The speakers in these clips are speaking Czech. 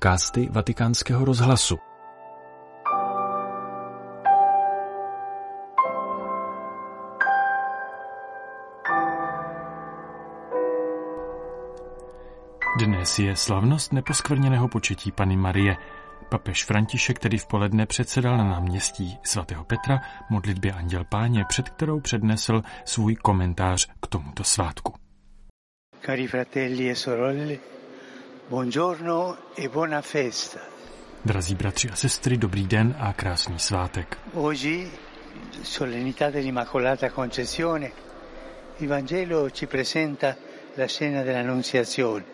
podcasty Vatikánského rozhlasu. Dnes je slavnost neposkvrněného početí Pany Marie. Papež František tedy v poledne předsedal na náměstí svatého Petra modlitbě Anděl Páně, před kterou přednesl svůj komentář k tomuto svátku. Cari fratelli e sorelle, buongiorno e buona festa. Drazí bratři a sestry, dobrý den a krásný svátek. Oggi, solennità dell'Immacolata Concezione, il Vangelo ci presenta la scena dell'Annunziazione.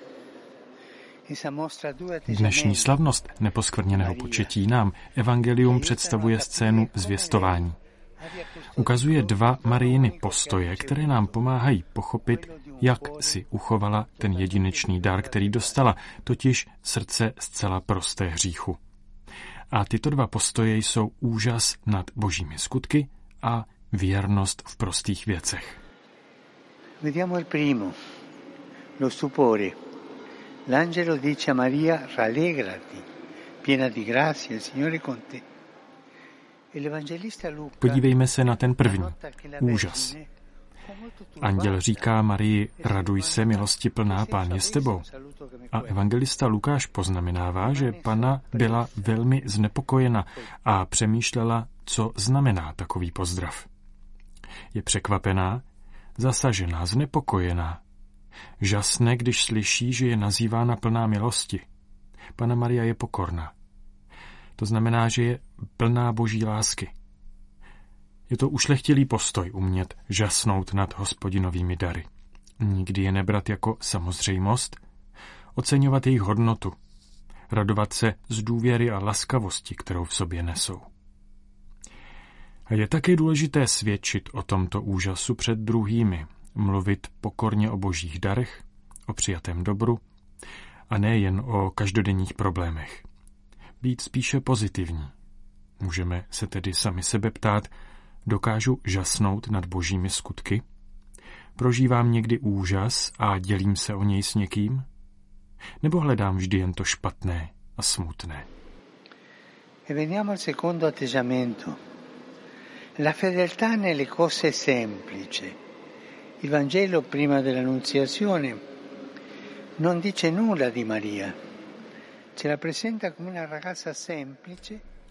Dnešní slavnost neposkvrněného početí nám Evangelium představuje scénu zvěstování. Ukazuje dva Marijiny postoje, které nám pomáhají pochopit, jak si uchovala ten jedinečný dar, který dostala, totiž srdce zcela prosté hříchu. A tyto dva postoje jsou úžas nad božími skutky a věrnost v prostých věcech. Vediamo il primo, lo stupore. L'angelo dice a Maria, rallegrati, piena di grazia, il Signore con te. Podívejme se na ten první, úžas. Anděl říká Marii, raduj se, milosti plná, pán je s tebou. A evangelista Lukáš poznamenává, že pana byla velmi znepokojena a přemýšlela, co znamená takový pozdrav. Je překvapená, zasažená, znepokojená. Žasne, když slyší, že je nazývána plná milosti. Pana Maria je pokorná. To znamená, že je plná boží lásky. Je to ušlechtilý postoj umět žasnout nad hospodinovými dary. Nikdy je nebrat jako samozřejmost, oceňovat jejich hodnotu, radovat se z důvěry a laskavosti, kterou v sobě nesou. A je také důležité svědčit o tomto úžasu před druhými, mluvit pokorně o božích darech, o přijatém dobru a ne jen o každodenních problémech. Být spíše pozitivní. Můžeme se tedy sami sebe ptát, Dokážu žasnout nad božími skutky? Prožívám někdy úžas a dělím se o něj s někým? Nebo hledám vždy jen to špatné a smutné? E veniamo al secondo atteggiamento. La fedeltà nelle cose semplici. Il Vangelo prima dell'Annunziazione non dice nulla di Maria.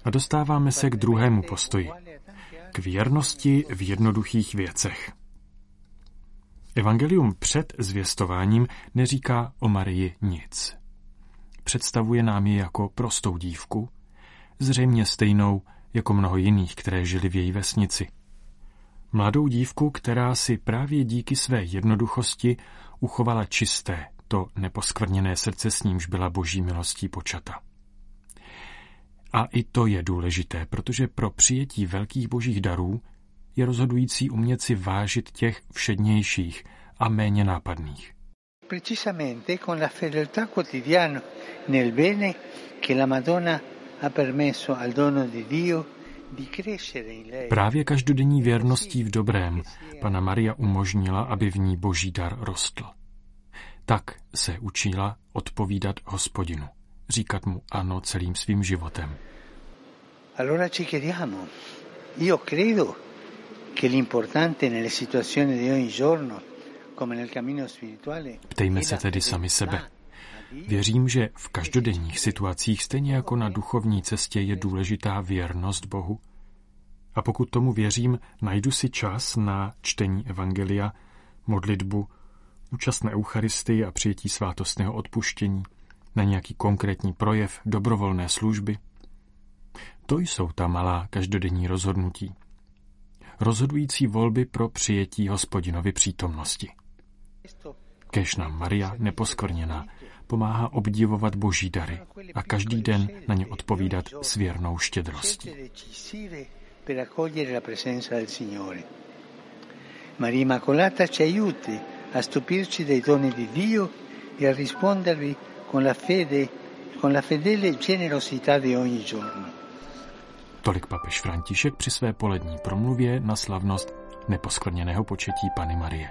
A dostáváme se k druhému postoji. K věrnosti v jednoduchých věcech. Evangelium před zvěstováním neříká o Marii nic. Představuje nám ji jako prostou dívku, zřejmě stejnou jako mnoho jiných, které žili v její vesnici. Mladou dívku, která si právě díky své jednoduchosti uchovala čisté, to neposkvrněné srdce s nímž byla boží milostí počata. A i to je důležité, protože pro přijetí velkých božích darů je rozhodující umět si vážit těch všednějších a méně nápadných. Precisamente con la fedeltà quotidiana nel bene che la Madonna ha permesso al dono di Dio Právě každodenní věrností v dobrém Pana Maria umožnila, aby v ní boží dar rostl. Tak se učila odpovídat hospodinu říkat mu ano celým svým životem. Allora ci chiediamo, io credo che l'importante nelle situazioni di ogni giorno, come nel cammino spirituale, Ptejme se tedy sami sebe. Věřím, že v každodenních situacích, stejně jako na duchovní cestě, je důležitá věrnost Bohu. A pokud tomu věřím, najdu si čas na čtení Evangelia, modlitbu, účast na Eucharistii a přijetí svátostného odpuštění – na nějaký konkrétní projev dobrovolné služby. To jsou ta malá každodenní rozhodnutí. Rozhodující volby pro přijetí hospodinovy přítomnosti. Kež nám Maria neposkvrněná pomáhá obdivovat boží dary a každý den na ně odpovídat s věrnou štědrostí. Maria Immacolata ci aiuti a stupirci dei doni di Dio e a rispondervi con la fede, con la fedele generosità di ogni giorno. Tolik papež František při své polední promluvě na slavnost neposkvrněného početí Pany Marie.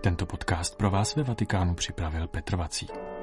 Tento podcast pro vás ve Vatikánu připravil Petr Vacík.